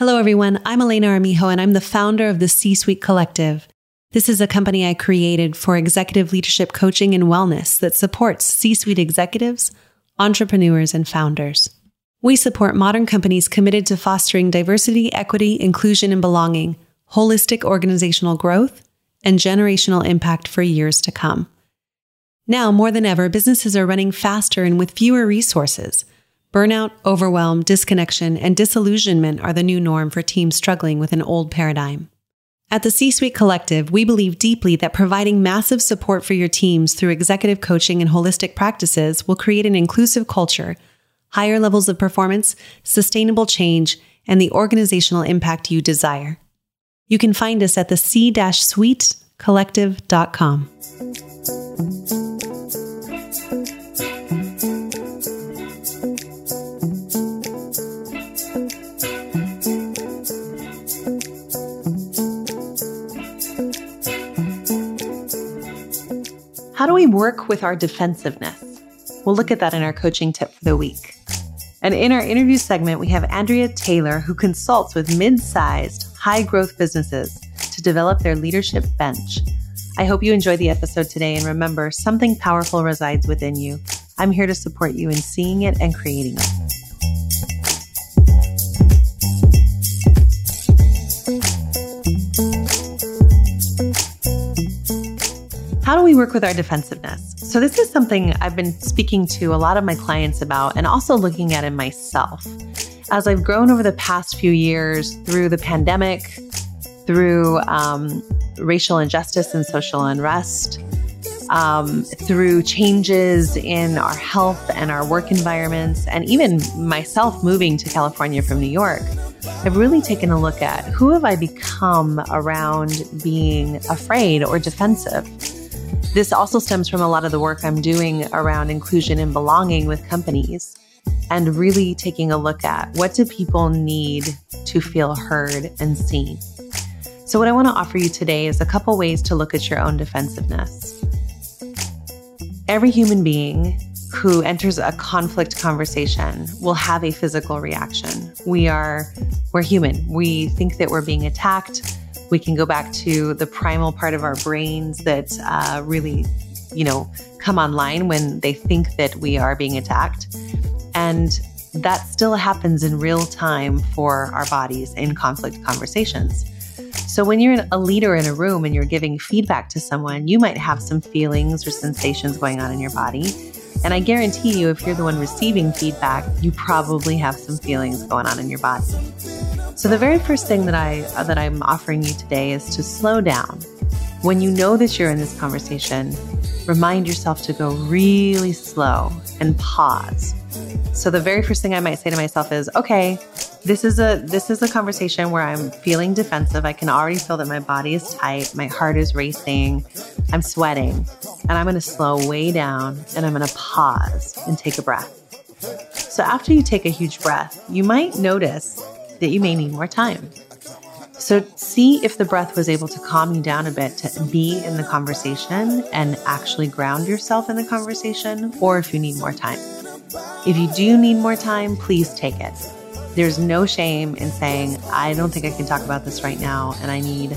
Hello, everyone. I'm Elena Armijo, and I'm the founder of the C Suite Collective. This is a company I created for executive leadership coaching and wellness that supports C suite executives, entrepreneurs, and founders. We support modern companies committed to fostering diversity, equity, inclusion, and belonging, holistic organizational growth, and generational impact for years to come. Now, more than ever, businesses are running faster and with fewer resources. Burnout, overwhelm, disconnection, and disillusionment are the new norm for teams struggling with an old paradigm. At the C Suite Collective, we believe deeply that providing massive support for your teams through executive coaching and holistic practices will create an inclusive culture, higher levels of performance, sustainable change, and the organizational impact you desire. You can find us at the c-suitecollective.com. How do we work with our defensiveness? We'll look at that in our coaching tip for the week. And in our interview segment, we have Andria Taylor, who consults with mid sized, high growth businesses to develop their leadership bench. I hope you enjoy the episode today and remember something powerful resides within you. I'm here to support you in seeing it and creating it. How do we work with our defensiveness? So, this is something I've been speaking to a lot of my clients about and also looking at in myself. As I've grown over the past few years through the pandemic, through um, racial injustice and social unrest, um, through changes in our health and our work environments, and even myself moving to California from New York, I've really taken a look at who have I become around being afraid or defensive. This also stems from a lot of the work I'm doing around inclusion and belonging with companies and really taking a look at what do people need to feel heard and seen. So what I want to offer you today is a couple ways to look at your own defensiveness. Every human being who enters a conflict conversation will have a physical reaction. We are we're human. We think that we're being attacked we can go back to the primal part of our brains that uh, really, you know, come online when they think that we are being attacked. And that still happens in real time for our bodies in conflict conversations. So, when you're a leader in a room and you're giving feedback to someone, you might have some feelings or sensations going on in your body. And I guarantee you, if you're the one receiving feedback, you probably have some feelings going on in your body. So the very first thing that I that I'm offering you today is to slow down. When you know that you're in this conversation, remind yourself to go really slow and pause. So the very first thing I might say to myself is, okay, this is a this is a conversation where I'm feeling defensive. I can already feel that my body is tight, my heart is racing, I'm sweating, and I'm going to slow way down and I'm going to pause and take a breath. So after you take a huge breath, you might notice that you may need more time. So, see if the breath was able to calm you down a bit to be in the conversation and actually ground yourself in the conversation, or if you need more time. If you do need more time, please take it. There's no shame in saying, I don't think I can talk about this right now, and I need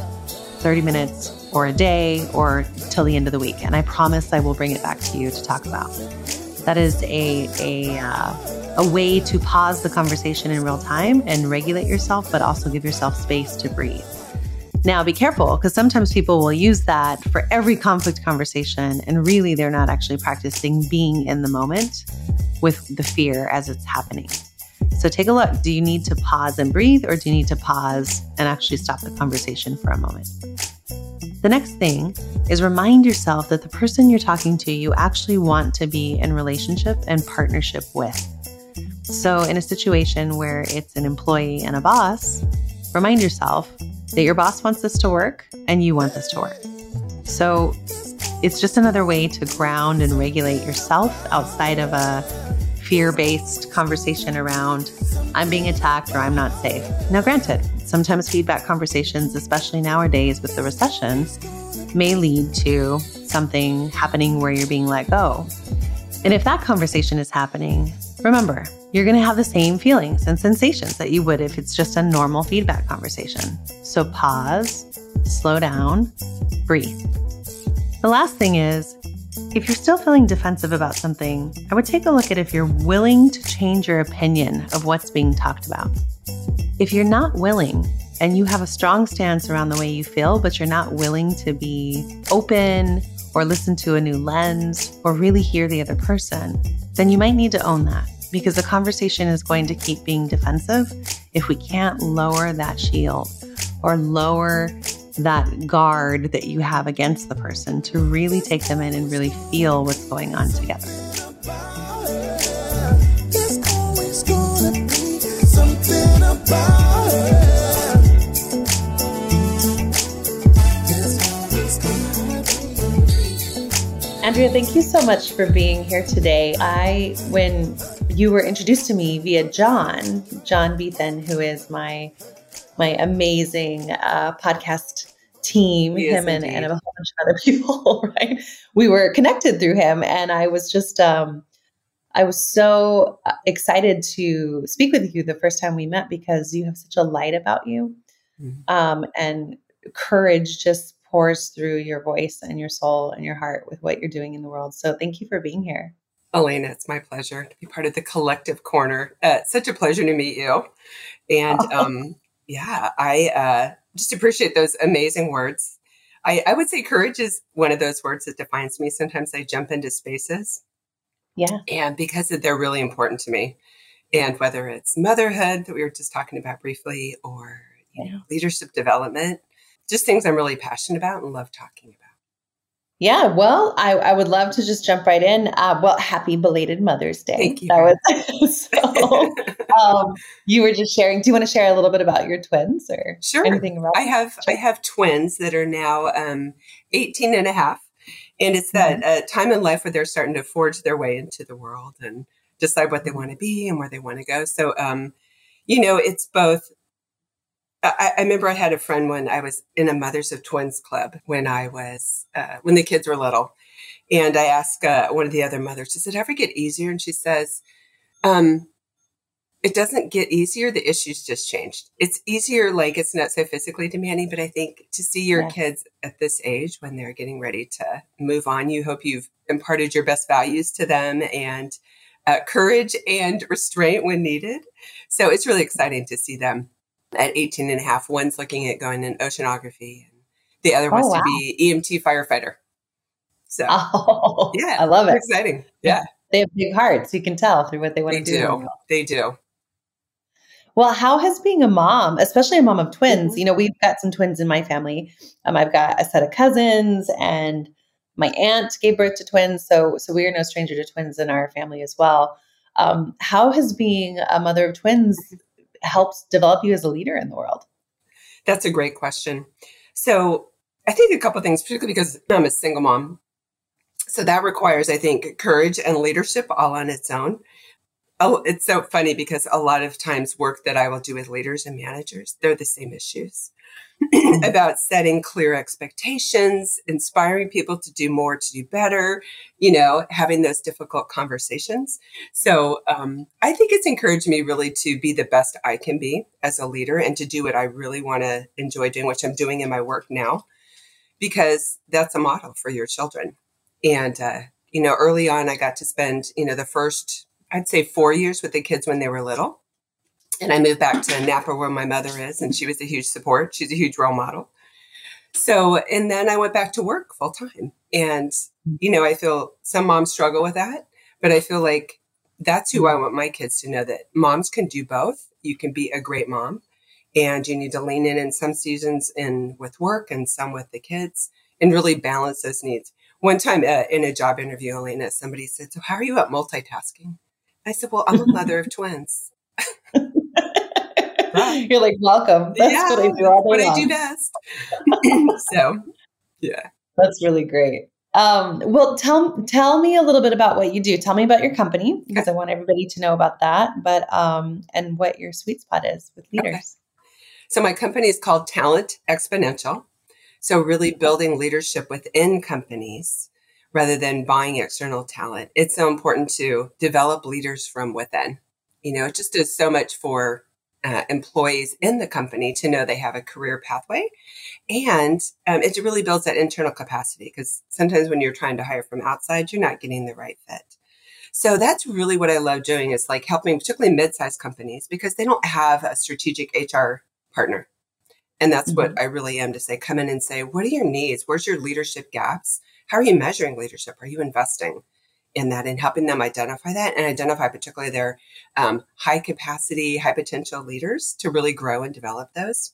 30 minutes or a day or till the end of the week. And I promise I will bring it back to you to talk about. That is a, a, uh, a way to pause the conversation in real time and regulate yourself, but also give yourself space to breathe. Now, be careful because sometimes people will use that for every conflict conversation, and really they're not actually practicing being in the moment with the fear as it's happening. So take a look. Do you need to pause and breathe, or do you need to pause and actually stop the conversation for a moment? The next thing is remind yourself that the person you're talking to, you actually want to be in relationship and partnership with. So, in a situation where it's an employee and a boss, remind yourself that your boss wants this to work and you want this to work. So, it's just another way to ground and regulate yourself outside of a fear based conversation around I'm being attacked or I'm not safe. Now, granted, sometimes feedback conversations, especially nowadays with the recession, may lead to something happening where you're being let go. And if that conversation is happening, remember, you're going to have the same feelings and sensations that you would if it's just a normal feedback conversation. So pause, slow down, breathe. The last thing is, if you're still feeling defensive about something, I would take a look at if you're willing to change your opinion of what's being talked about. If you're not willing and you have a strong stance around the way you feel, but you're not willing to be open or listen to a new lens or really hear the other person, then you might need to own that because the conversation is going to keep being defensive if we can't lower that shield or lower that guard that you have against the person to really take them in and really feel what's going on together. Andria, thank you so much for being here today. I, when you were introduced to me via John, John Beethan, who is my my amazing uh, podcast team, he him and, and, a whole bunch of other people, right? We were connected through him. And I was just, um, I was so uh, excited to speak with you the first time we met because you have such a light about you. Mm-hmm. Um, and courage just pours through your voice and your soul and your heart with what you're doing in the world. So thank you for being here. Elena, it's my pleasure to be part of the collective corner. Uh, such a pleasure to meet you. And um, yeah, I uh, just appreciate those amazing words. I, I would say courage is one of those words that defines me. Sometimes I jump into spaces. Yeah. And because they're really important to me. And whether it's motherhood that we were just talking about briefly or you know, leadership development, just things I'm really passionate about and love talking about. Yeah, well, I, I would love to just jump right in. Uh, well, happy belated Mother's Day. Thank you. That was so. um, you were just sharing. Do you want to share a little bit about your twins or sure. anything about? I have sure. I have twins that are now um, 18 and a half, and it's that mm-hmm. uh, time in life where they're starting to forge their way into the world and decide what they mm-hmm. want to be and where they want to go. So, um, you know, it's both I, I, remember I had a friend when I was in a Mothers of Twins club when I was uh, when the kids were little, and I asked uh, one of the other mothers, "Does it ever get easier?" And she says, um, "It doesn't get easier. The issues just changed. It's easier, like it's not so physically demanding, but I think to see your kids at this age when they're getting ready to move on, you hope you've imparted your best values to them and." Uh, courage and restraint when needed. So it's really exciting to see them at 18 and a half. One's looking at going in oceanography, and the other wants oh, wow. to be EMT firefighter. So, oh, yeah, I love it. Exciting. Yeah. They have big hearts. You can tell through what they want they to do. do. They do. Well, how has being a mom, especially a mom of twins, mm-hmm. you know, we've got some twins in my family. Um, I've got a set of cousins and my aunt gave birth to twins. So, so we are no stranger to twins in our family as well. Um, how has being a mother of twins helps develop you as a leader in the world? That's a great question. So I think a couple things, particularly because I'm a single mom. So that requires, I think, courage and leadership all on its own. Oh, it's so funny because a lot of times work that I will do with leaders and managers, they're the same issues. about setting clear expectations, inspiring people to do more, to do better, you know, having those difficult conversations. So um, I think it's encouraged me really to be the best I can be as a leader and to do what I really want to enjoy doing, which I'm doing in my work now, because that's a model for your children. And, uh, you know, early on, I got to spend, you know, the first, I'd say four years with the kids when they were little and I moved back to Napa where my mother is, and she was a huge support. She's a huge role model. So, and then I went back to work full time. And, you know, I feel some moms struggle with that, but I feel like that's who I want my kids to know that moms can do both. You can be a great mom and you need to lean in in some seasons in with work and some with the kids and really balance those needs. One time uh, in a job interview, Elena, somebody said, So, how are you at multitasking? I said, Well, I'm a mother of twins. You're like, welcome. That's yeah, what I do all day what. I do best. so, yeah. That's really great. Um, well, tell tell me a little bit about what you do. Tell me about your company because I want everybody to know about that. But um, and what your sweet spot is with leaders. Okay. So my company is called Talent Exponential. So really building leadership within companies rather than buying external talent. It's so important to develop leaders from within You know, it just does so much for uh, employees in the company to know they have a career pathway. And um, it really builds that internal capacity because sometimes when you're trying to hire from outside, you're not getting the right fit. So that's really what I love doing is like helping particularly mid-sized companies because they don't have a strategic HR partner. And that's mm-hmm. what I really am to say, come in and say, what are your needs? Where's your leadership gaps? How are you measuring leadership? Are you investing? in that and helping them identify that and identify particularly their um, high capacity, high potential leaders to really grow and develop those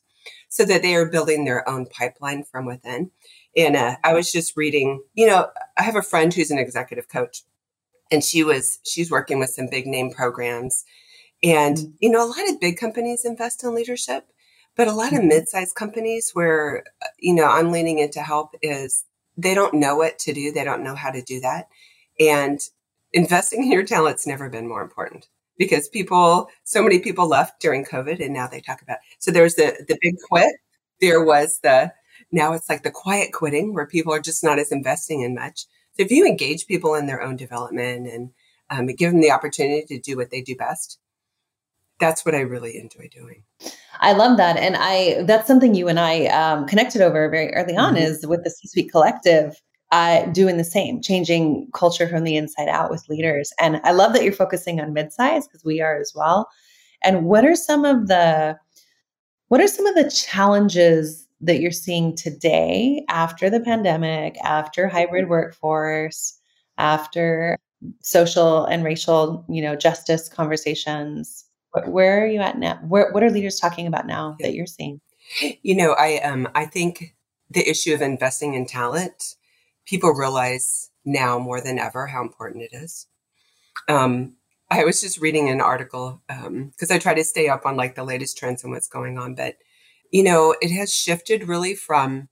so that they are building their own pipeline from within. And uh, I was just reading, you know, I have a friend who's an executive coach and she was, she's working with some big name programs. And, mm-hmm. you know, a lot of big companies invest in leadership, but a lot of mm-hmm. mid-sized companies where, uh, you know, I'm leaning into help is they don't know what to do. They don't know how to do that. And investing in your talent's never been more important because people, so many people left during COVID and now they talk about, so there's the, the big quit. There was the, now it's like the quiet quitting where people are just not as investing in much. So if you engage people in their own development and um, give them the opportunity to do what they do best, that's what I really enjoy doing. I love that, and I that's something you and I um, connected over very early on mm-hmm. is with the C Suite Collective uh, doing the same, changing culture from the inside out with leaders. And I love that you're focusing on midsize because we are as well. And what are some of the what are some of the challenges that you're seeing today after the pandemic, after hybrid workforce, after social and racial, you know, justice conversations? Where are you at now? Where, what are leaders talking about now that you're seeing? You know, I um I think the issue of investing in talent people realize now more than ever how important it is. Um, I was just reading an article because um, I try to stay up on like the latest trends and what's going on, but you know, it has shifted really from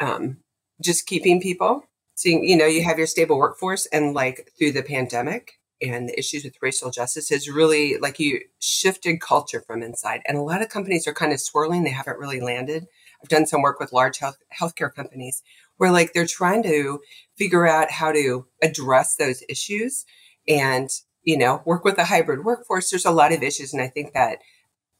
um, just keeping people. Seeing, you know, you have your stable workforce, and like through the pandemic and the issues with racial justice has really like you shifted culture from inside. And a lot of companies are kind of swirling; they haven't really landed. I've done some work with large health healthcare companies where like they're trying to figure out how to address those issues and you know work with a hybrid workforce there's a lot of issues and i think that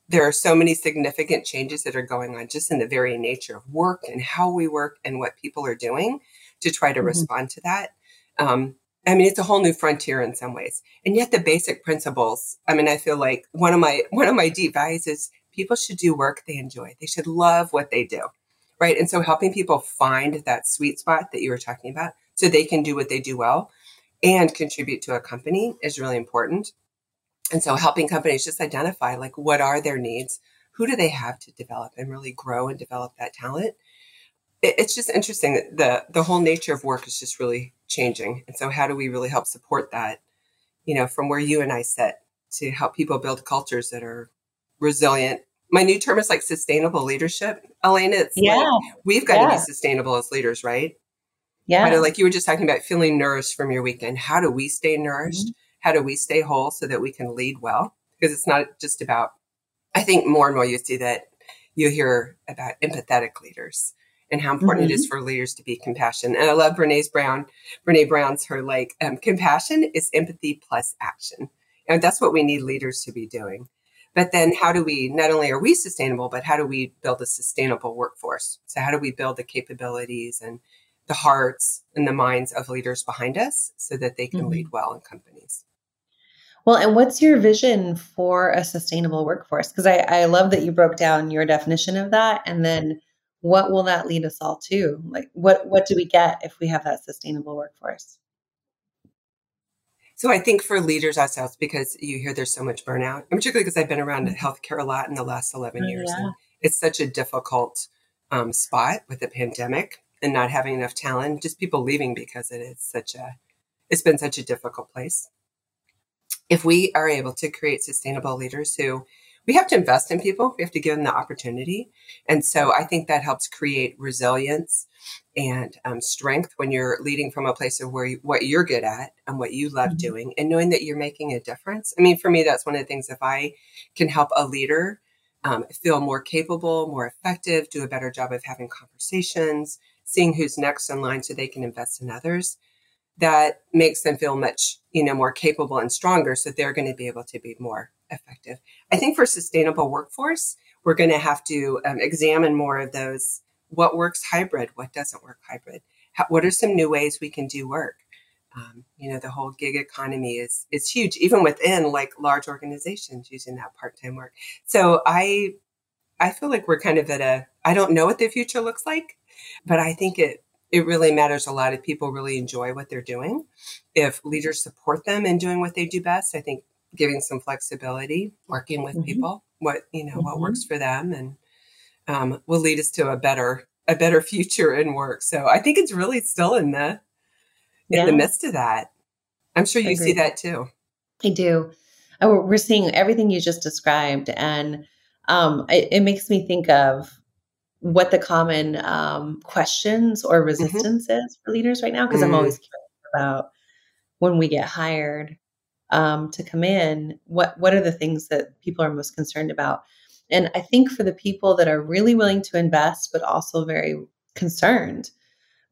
there are so many significant changes that are going on just in the very nature of work and how we work and what people are doing to try to mm-hmm. respond to that um, i mean it's a whole new frontier in some ways and yet the basic principles i mean i feel like one of my one of my deep values is people should do work they enjoy they should love what they do right? And so helping people find that sweet spot that you were talking about so they can do what they do well and contribute to a company is really important. And so helping companies just identify like what are their needs? Who do they have to develop and really grow and develop that talent? It's just interesting that the the whole nature of work is just really changing. And so how do we really help support that, you know, from where you and I sit to help people build cultures that are resilient my new term is like sustainable leadership. Elena, it's yeah. like we've got yeah. to be sustainable as leaders, right? Yeah. Like you were just talking about feeling nourished from your weekend. How do we stay nourished? Mm-hmm. How do we stay whole so that we can lead well? Because it's not just about, I think more and more you see that you hear about empathetic leaders and how important mm-hmm. it is mm-hmm. for leaders to be compassionate. And I love Brene's Brown. Brene Brown's her like, um, compassion is empathy plus action. And that's what we need leaders to be doing. But then how do we, not only are we sustainable, but how do we build a sustainable workforce? So how do we build the capabilities and the hearts and the minds of leaders behind us so that they can mm-hmm. lead well in companies? Well, and what's your vision for a sustainable workforce? Because I, I love that you broke down your definition of that. And then what will that lead us all to? Like what what do we get if we have that sustainable workforce? So I think for leaders ourselves, because you hear there's so much burnout, and particularly because I've been around mm-hmm. healthcare a lot in the last 11 years. Yeah. And it's such a difficult um, spot with the pandemic and not having enough talent, just people leaving because it is such a, it's been such a difficult place. If we are able to create sustainable leaders who we have to invest in people. We have to give them the opportunity. And so I think that helps create resilience and um, strength when you're leading from a place of where you, what you're good at and what you love mm-hmm. doing and knowing that you're making a difference. I mean, for me, that's one of the things if I can help a leader um, feel more capable, more effective, do a better job of having conversations, seeing who's next in line so they can invest in others. That makes them feel much, you know, more capable and stronger. So they're going to be able to be more effective. I think for sustainable workforce, we're going to have to um, examine more of those. What works hybrid? What doesn't work hybrid? How, what are some new ways we can do work? Um, you know, the whole gig economy is is huge, even within like large organizations using that part time work. So I I feel like we're kind of at a I don't know what the future looks like, but I think it it really matters a lot if people really enjoy what they're doing. If leaders support them in doing what they do best, I think giving some flexibility, working with mm-hmm. people, what you know, mm-hmm. what works for them, and um, will lead us to a better a better future in work. So I think it's really still in the in yeah. the midst of that. I'm sure you see that too. I do. Oh, we're seeing everything you just described, and um, it, it, makes me think of what the common um, questions or mm-hmm. resistance mm-hmm. is for leaders right now. Because mm. I'm always curious about when we get hired um, to come in, what what are the things that people are most concerned about? And I think for the people that are really willing to invest, but also very concerned,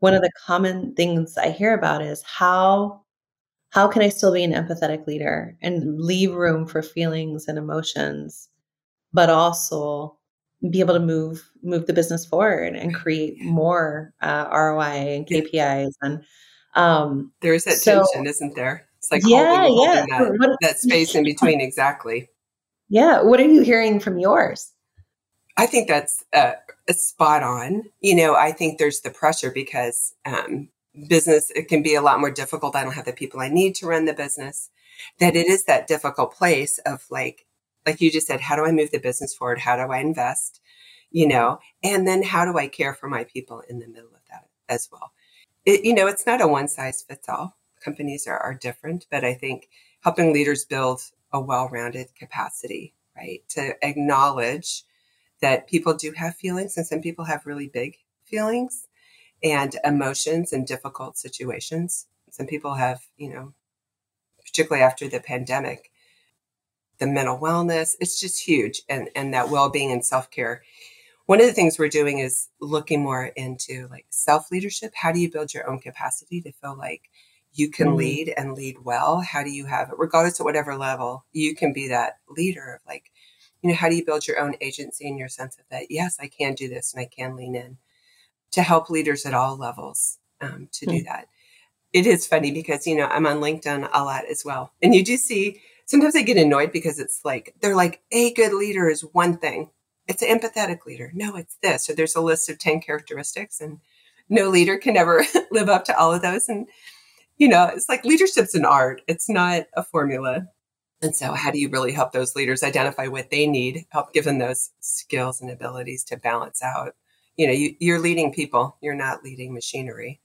one of the common things I hear about is how how can I still be an empathetic leader and leave room for feelings and emotions, but also be able to move move the business forward and create more uh, ROI and KPIs and um, there is that so, tension, isn't there? It's like yeah, holding, yeah. Holding that, that space in between. Exactly. Yeah. What are you hearing from yours? I think that's uh, spot on. You know, I think there's the pressure because um, business it can be a lot more difficult. I don't have the people I need to run the business. That it is that difficult place of like, like you just said, how do I move the business forward? How do I invest? You know, and then how do I care for my people in the middle of that as well? It, you know, it's not a one size fits all. Companies are, are different, but I think helping leaders build a well rounded capacity, right? To acknowledge that people do have feelings and some people have really big feelings and emotions in difficult situations. Some people have, you know, particularly after the pandemic, the mental wellness, it's just huge. And, and that well-being and self-care. One of the things we're doing is looking more into like self-leadership. How do you build your own capacity to feel like you can mm-hmm. lead and lead well? How do you have it, regardless of whatever level, you can be that leader of like, you know, how do you build your own agency and your sense of that? Yes, I can do this and I can lean in to help leaders at all levels um, to mm-hmm. do that. It is funny because, you know, I'm on LinkedIn a lot as well. And you do see, sometimes I get annoyed because it's like, they're like, a good leader is one thing. It's an empathetic leader. No, it's this. So there's a list of 10 characteristics and no leader can ever live up to all of those. And, you know, it's like leadership's an art. It's not a formula. And so, how do you really help those leaders identify what they need, help give them those skills and abilities to balance out? You know, you, are leading people, you're not leading machinery.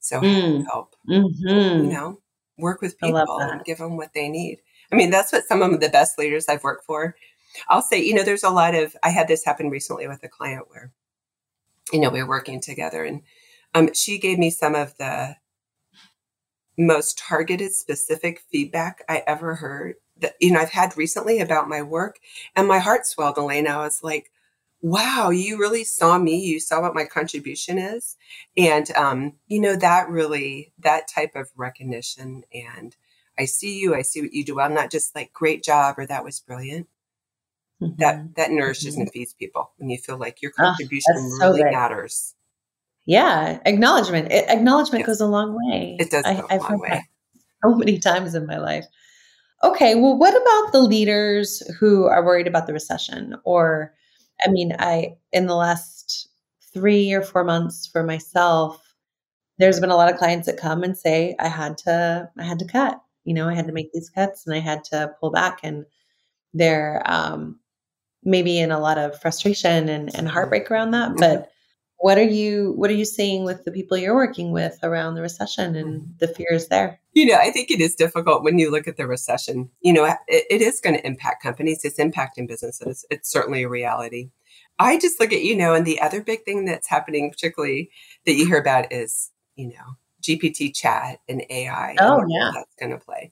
So, mm. help, mm-hmm. you know, work with people and give them what they need. I mean, that's what some of the best leaders I've worked for. I'll say, you know, there's a lot of, I had this happen recently with a client where, you know, we were working together and um, she gave me some of the most targeted, specific feedback I ever heard that you know I've had recently about my work, and my heart swelled, Elaine. I was like, "Wow, you really saw me. You saw what my contribution is," and um, you know that really that type of recognition and I see you, I see what you do. I'm not just like great job or that was brilliant. Mm-hmm. That that nourishes mm-hmm. and feeds people when you feel like your ah, contribution oh, really so matters. Yeah, acknowledgement. It, acknowledgement yes. goes a long way. It does I, I've heard way. That so many times in my life. Okay, well, what about the leaders who are worried about the recession? Or, I mean, I, in the last three or four months for myself, there's been a lot of clients that come and say, I had to, I had to cut, you know, I had to make these cuts and I had to pull back. And they're um, maybe in a lot of frustration and, and heartbreak around that. Mm-hmm. But what are you what are you seeing with the people you're working with around the recession and mm-hmm. the fears there you know i think it is difficult when you look at the recession you know it, it is going to impact companies it's impacting businesses it's certainly a reality i just look at you know and the other big thing that's happening particularly that you hear about is you know gpt chat and ai oh yeah that's going to play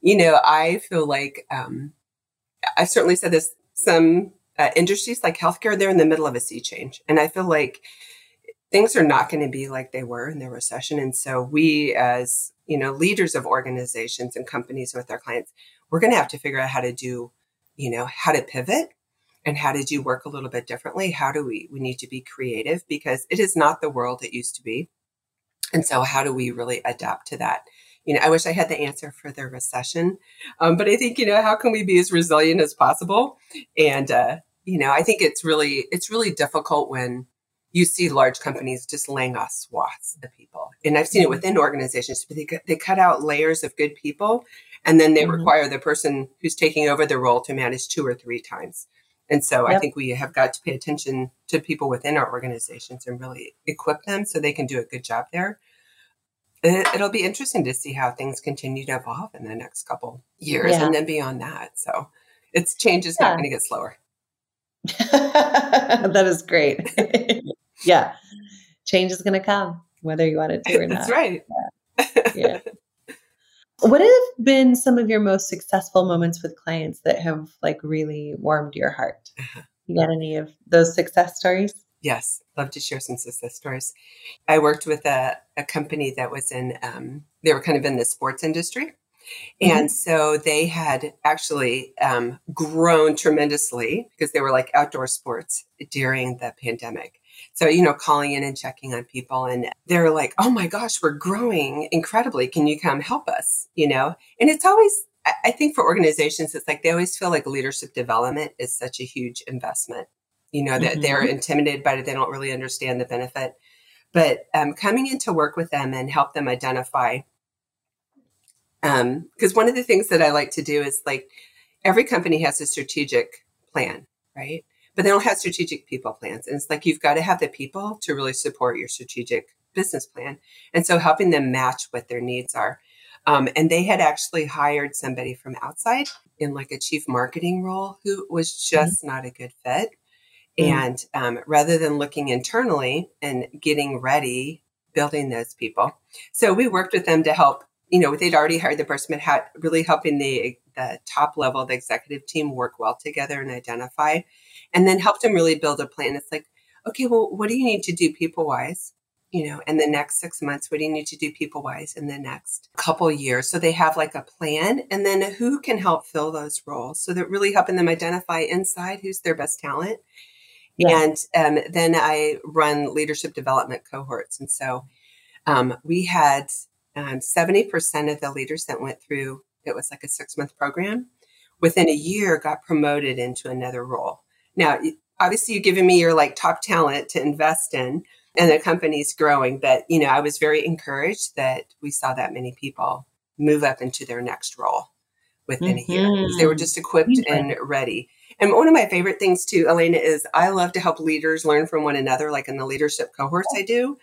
you know i feel like um i certainly said this some uh, industries like healthcare, they're in the middle of a sea change. And I feel like things are not going to be like they were in the recession. And so we as you know, leaders of organizations and companies with our clients, we're going to have to figure out how to do, you know, how to pivot and how to do work a little bit differently. How do we, we need to be creative because it is not the world it used to be. And so how do we really adapt to that? You know, I wish I had the answer for the recession. Um, but I think, you know, how can we be as resilient as possible? And, uh, you know, I think it's really, it's really difficult when, you see large companies just laying off swaths of people. And I've seen it mm-hmm. within organizations. They, they cut out layers of good people and then they mm-hmm. require the person who's taking over the role to manage two or three times. And so yep. I think we have got to pay attention to people within our organizations and really equip them so they can do a good job there. It'll be interesting to see how things continue to evolve in the next couple years yeah. and then beyond that. So it's change is yeah. not going to get slower. that is great. yeah, change is going to come whether you want it to or not. That's right. Yeah. yeah. what have been some of your most successful moments with clients that have like really warmed your heart? Uh-huh. You got any of those success stories? Yes, love to share some success stories. I worked with a, a company that was in, um, they were kind of in the sports industry. Mm-hmm. And so they had actually um, grown tremendously because they were like outdoor sports during the pandemic. So, you know, calling in and checking on people. And they're like, oh my gosh, we're growing incredibly. Can you come help us? You know, and it's always, I think for organizations, it's like they always feel like leadership development is such a huge investment, you know, that mm-hmm. they're intimidated by it. They don't really understand the benefit. But um, coming in to work with them and help them identify, because um, one of the things that I like to do is like every company has a strategic plan, right? but they don't have strategic people plans. And it's like you've got to have the people to really support your strategic business plan. And so helping them match what their needs are. Um, and they had actually hired somebody from outside in like a chief marketing role who was mm-hmm. just mm-hmm. not a good fit. Mm-hmm. And um, rather than looking internally and getting ready, building those people. So we worked with them to help, you know, they'd already hired the person, but had really helping the, the top level, the executive team work well together and identify and then helped them really build a plan. It's like, okay, well, what do you need to do people wise? You know, in the next six months, what do you need to do people wise in the next couple years? So they have like a plan and then who can help fill those roles. So that really helping them identify inside who's their best talent. Yeah. And um, then I run leadership development cohorts. And so um, we had um, 70% of the leaders that went through, it was like a six month program, within a year got promoted into another role. Now, obviously, you've given me your like top talent to invest in, and the company's growing. But you know, I was very encouraged that we saw that many people move up into their next role within mm-hmm. a year. They were mm-hmm. just equipped mm-hmm. and ready. And one of my favorite things too, Elena, is I love to help leaders learn from one another, like in the leadership cohorts I do.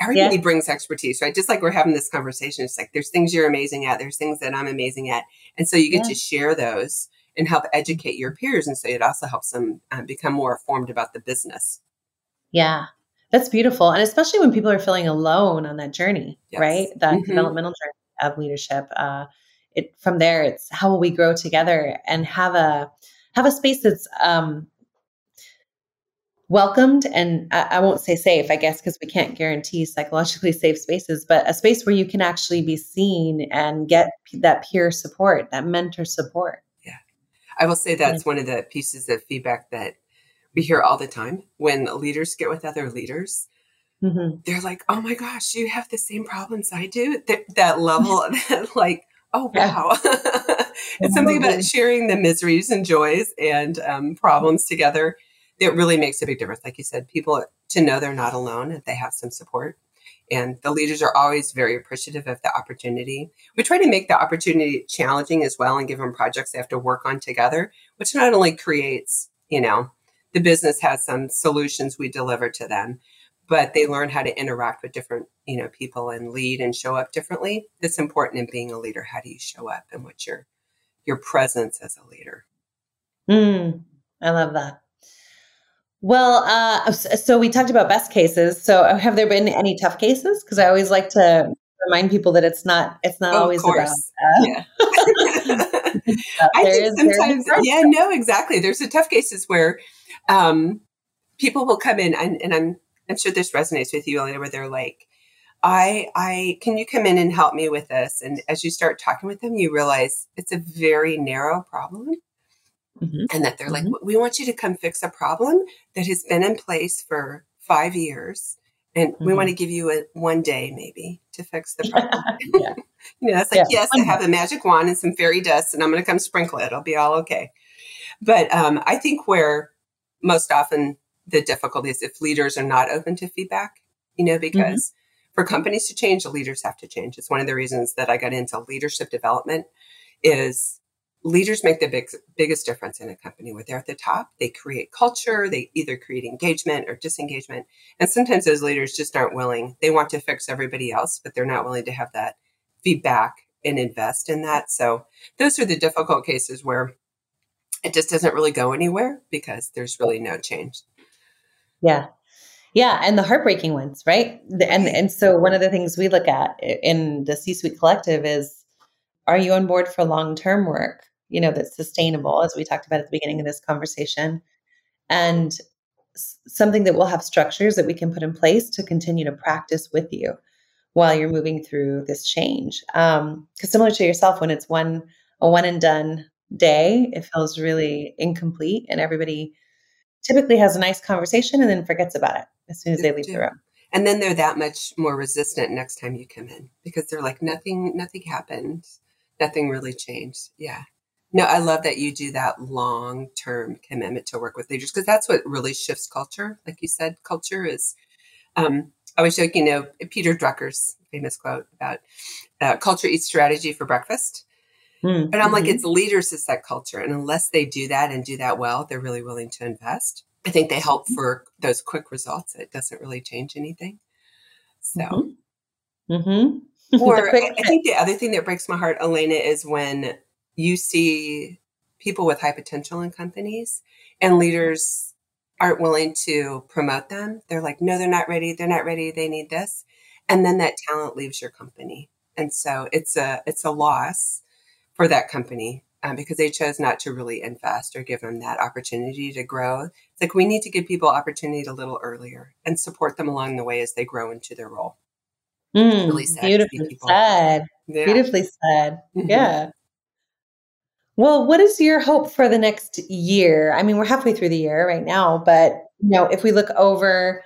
Everybody yeah. brings expertise, right? Just like we're having this conversation, it's like there's things you're amazing at, there's things that I'm amazing at. And so you get yeah. to share those and help educate your peers. And so it also helps them um, become more informed about the business. Yeah, that's beautiful. And especially when people are feeling alone on that journey, yes. right? That mm-hmm. developmental journey of leadership. Uh, it from there, it's how will we grow together and have a have a space that's um, welcomed and I, I, won't say safe, I guess, because we can't guarantee psychologically safe spaces, but a space where you can actually be seen and get that peer support, that mentor support. Yeah. I will say that's one of the pieces of feedback that we hear all the time when leaders get with other leaders. Mm-hmm. They're like, "Oh my gosh, you have the same problems I do." That, that level, that like, "Oh wow!" it's something about sharing the miseries and joys and um, problems together that really makes a big difference. Like you said, people to know they're not alone, that they have some support. And the leaders are always very appreciative of the opportunity. We try to make the opportunity challenging as well and give them projects they have to work on together, which not only creates, you know, the business has some solutions we deliver to them, but they learn how to interact with different, you know, people and lead and show up differently. That's important in being a leader. How do you show up and what's your your presence as a leader? Mm, I love that. Well, uh, so we talked about best cases. So uh, have there been any tough cases? Because I always like to remind people that it's not it's not oh, always about. Uh, yeah. I think is, sometimes, yeah, no, exactly. There's the tough cases where um, people will come in, and, and I'm I'm sure this resonates with you, Elena, where they're like, I, I, can you come in and help me with this? And as you start talking with them, you realize it's a very narrow problem. Mm-hmm. And that they're mm-hmm. like, we want you to come fix a problem that has been in place for five years. And mm-hmm. we want to give you a one day maybe to fix the problem. yeah. you know, it's like, yeah. yes, I have a magic wand and some fairy dust and I'm going to come sprinkle it. It'll be all okay. But um, I think where most often the difficulty is if leaders are not open to feedback, you know, mm-hmm. because mm-hmm. for companies to change, the leaders have to change. It's one of the reasons that I got into leadership development is leaders make the big, biggest difference in a company when they're at the top. They create culture. They either create engagement or disengagement. And sometimes those leaders just aren't willing. They want to fix everybody else, but they're not willing to have that feedback and invest in that. So those are the difficult cases where it just doesn't really go anywhere because there's really no change. Yeah. Yeah, and the heartbreaking ones, right? And and so one of the things we look at in the C-suite collective is are you on board for long-term work? You know, that's sustainable as we talked about at the beginning of this conversation. And something that will have structures that we can put in place to continue to practice with you while you're moving through this change. Um, because similar to yourself, when it's one a one and done day, it feels really incomplete and everybody typically has a nice conversation and then forgets about it as soon as they leave the room. And then they're that much more resistant next time you come in because they're like, nothing, nothing happened. Nothing really changed. Yeah. No, I love that you do that long term commitment to work with leaders because that's what really shifts culture. Like you said, culture is, um, I was joking, you know, Peter Drucker's famous quote about uh, culture eats strategy for breakfast. Mm-hmm. But I'm like, it's leaders that set culture. And unless they do that and do that well, they're really willing to invest. I think they help mm-hmm. for those quick results. It doesn't really change anything. So, mm-hmm. mm-hmm. or I, I think the other thing that breaks my heart, Elena, is when you see people with high potential in companies and leaders aren't willing to promote them. They're like, no, they're not ready. They're not ready. They need this. And then that talent leaves your company. And so it's a, it's a loss for that company um, because they chose not to really invest or give them that opportunity to grow. It's like we need to give people opportunity a little earlier and support them along the way as they grow into their role. Mm, really beautifully said. Yeah. Beautifully said. Mm-hmm. Yeah. Well, what is your hope for the next year? I mean, we're halfway through the year right now, but you know, if we look over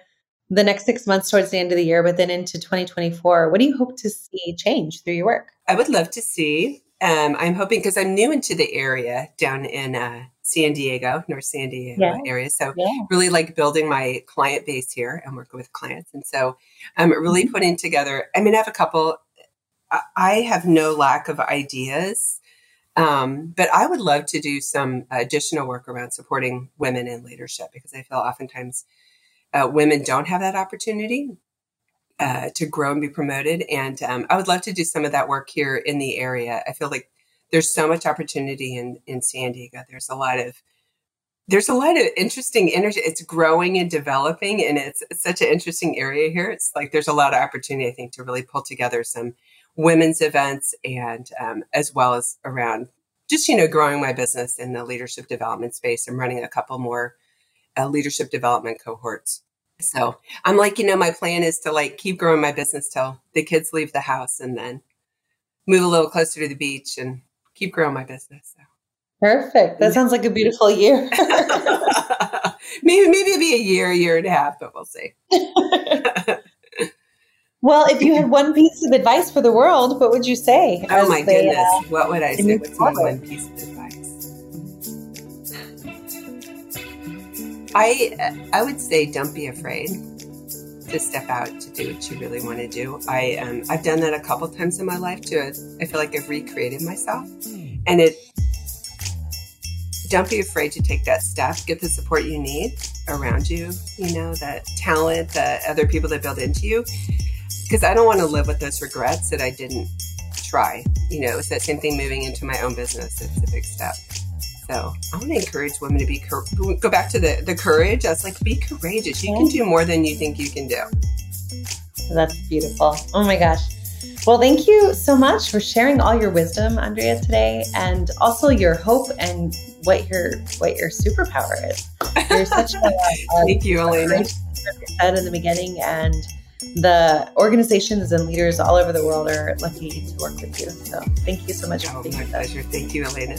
the next six months towards the end of the year, but then into 2024, what do you hope to see change through your work? I would love to see um, I'm hoping because I'm new into the area down in uh, San Diego, North San Diego yeah. area. So yeah. really like building my client base here and working with clients. And so I'm really mm-hmm. putting together, I mean, I have a couple, I have no lack of ideas, um, but I would love to do some additional work around supporting women in leadership because I feel oftentimes uh, women don't have that opportunity uh, to grow and be promoted. And um, I would love to do some of that work here in the area. I feel like there's so much opportunity in in San Diego. There's a lot of there's a lot of interesting energy. It's growing and developing, and it's, it's such an interesting area here. It's like there's a lot of opportunity, I think, to really pull together some women's events and um, as well as around just you know growing my business in the leadership development space. I'm running a couple more uh, leadership development cohorts so I'm like, you know, my plan is to like keep growing my business till the kids leave the house and then move a little closer to the beach and keep growing my business. So. Perfect. That sounds like a beautiful year. maybe maybe it'll be a year, a year and a half, but we'll see. well, if you had one piece of advice for the world, what would you say? Oh my they, goodness. Uh, what would I say? What's my one piece of advice? I I would say don't be afraid to step out to do what you really want to do. I um, I've done that a couple times in my life too. I feel like I've recreated myself, and it. Don't be afraid to take that step. Get the support you need around you. You know that talent, the other people that build into you. Because I don't want to live with those regrets that I didn't try. You know, it's that same thing moving into my own business. It's a big step. So I want to encourage women to be go back to the the courage. That's like be courageous. You can do more than you think you can do. That's beautiful. Oh my gosh. Well, thank you so much for sharing all your wisdom, Andria, today, and also your hope and what your what your superpower is. You're such a, a thank you, Elena. Said in the beginning, and the organizations and leaders all over the world are lucky to work with you. So thank you so much. Oh, my pleasure. Thank you, Elena.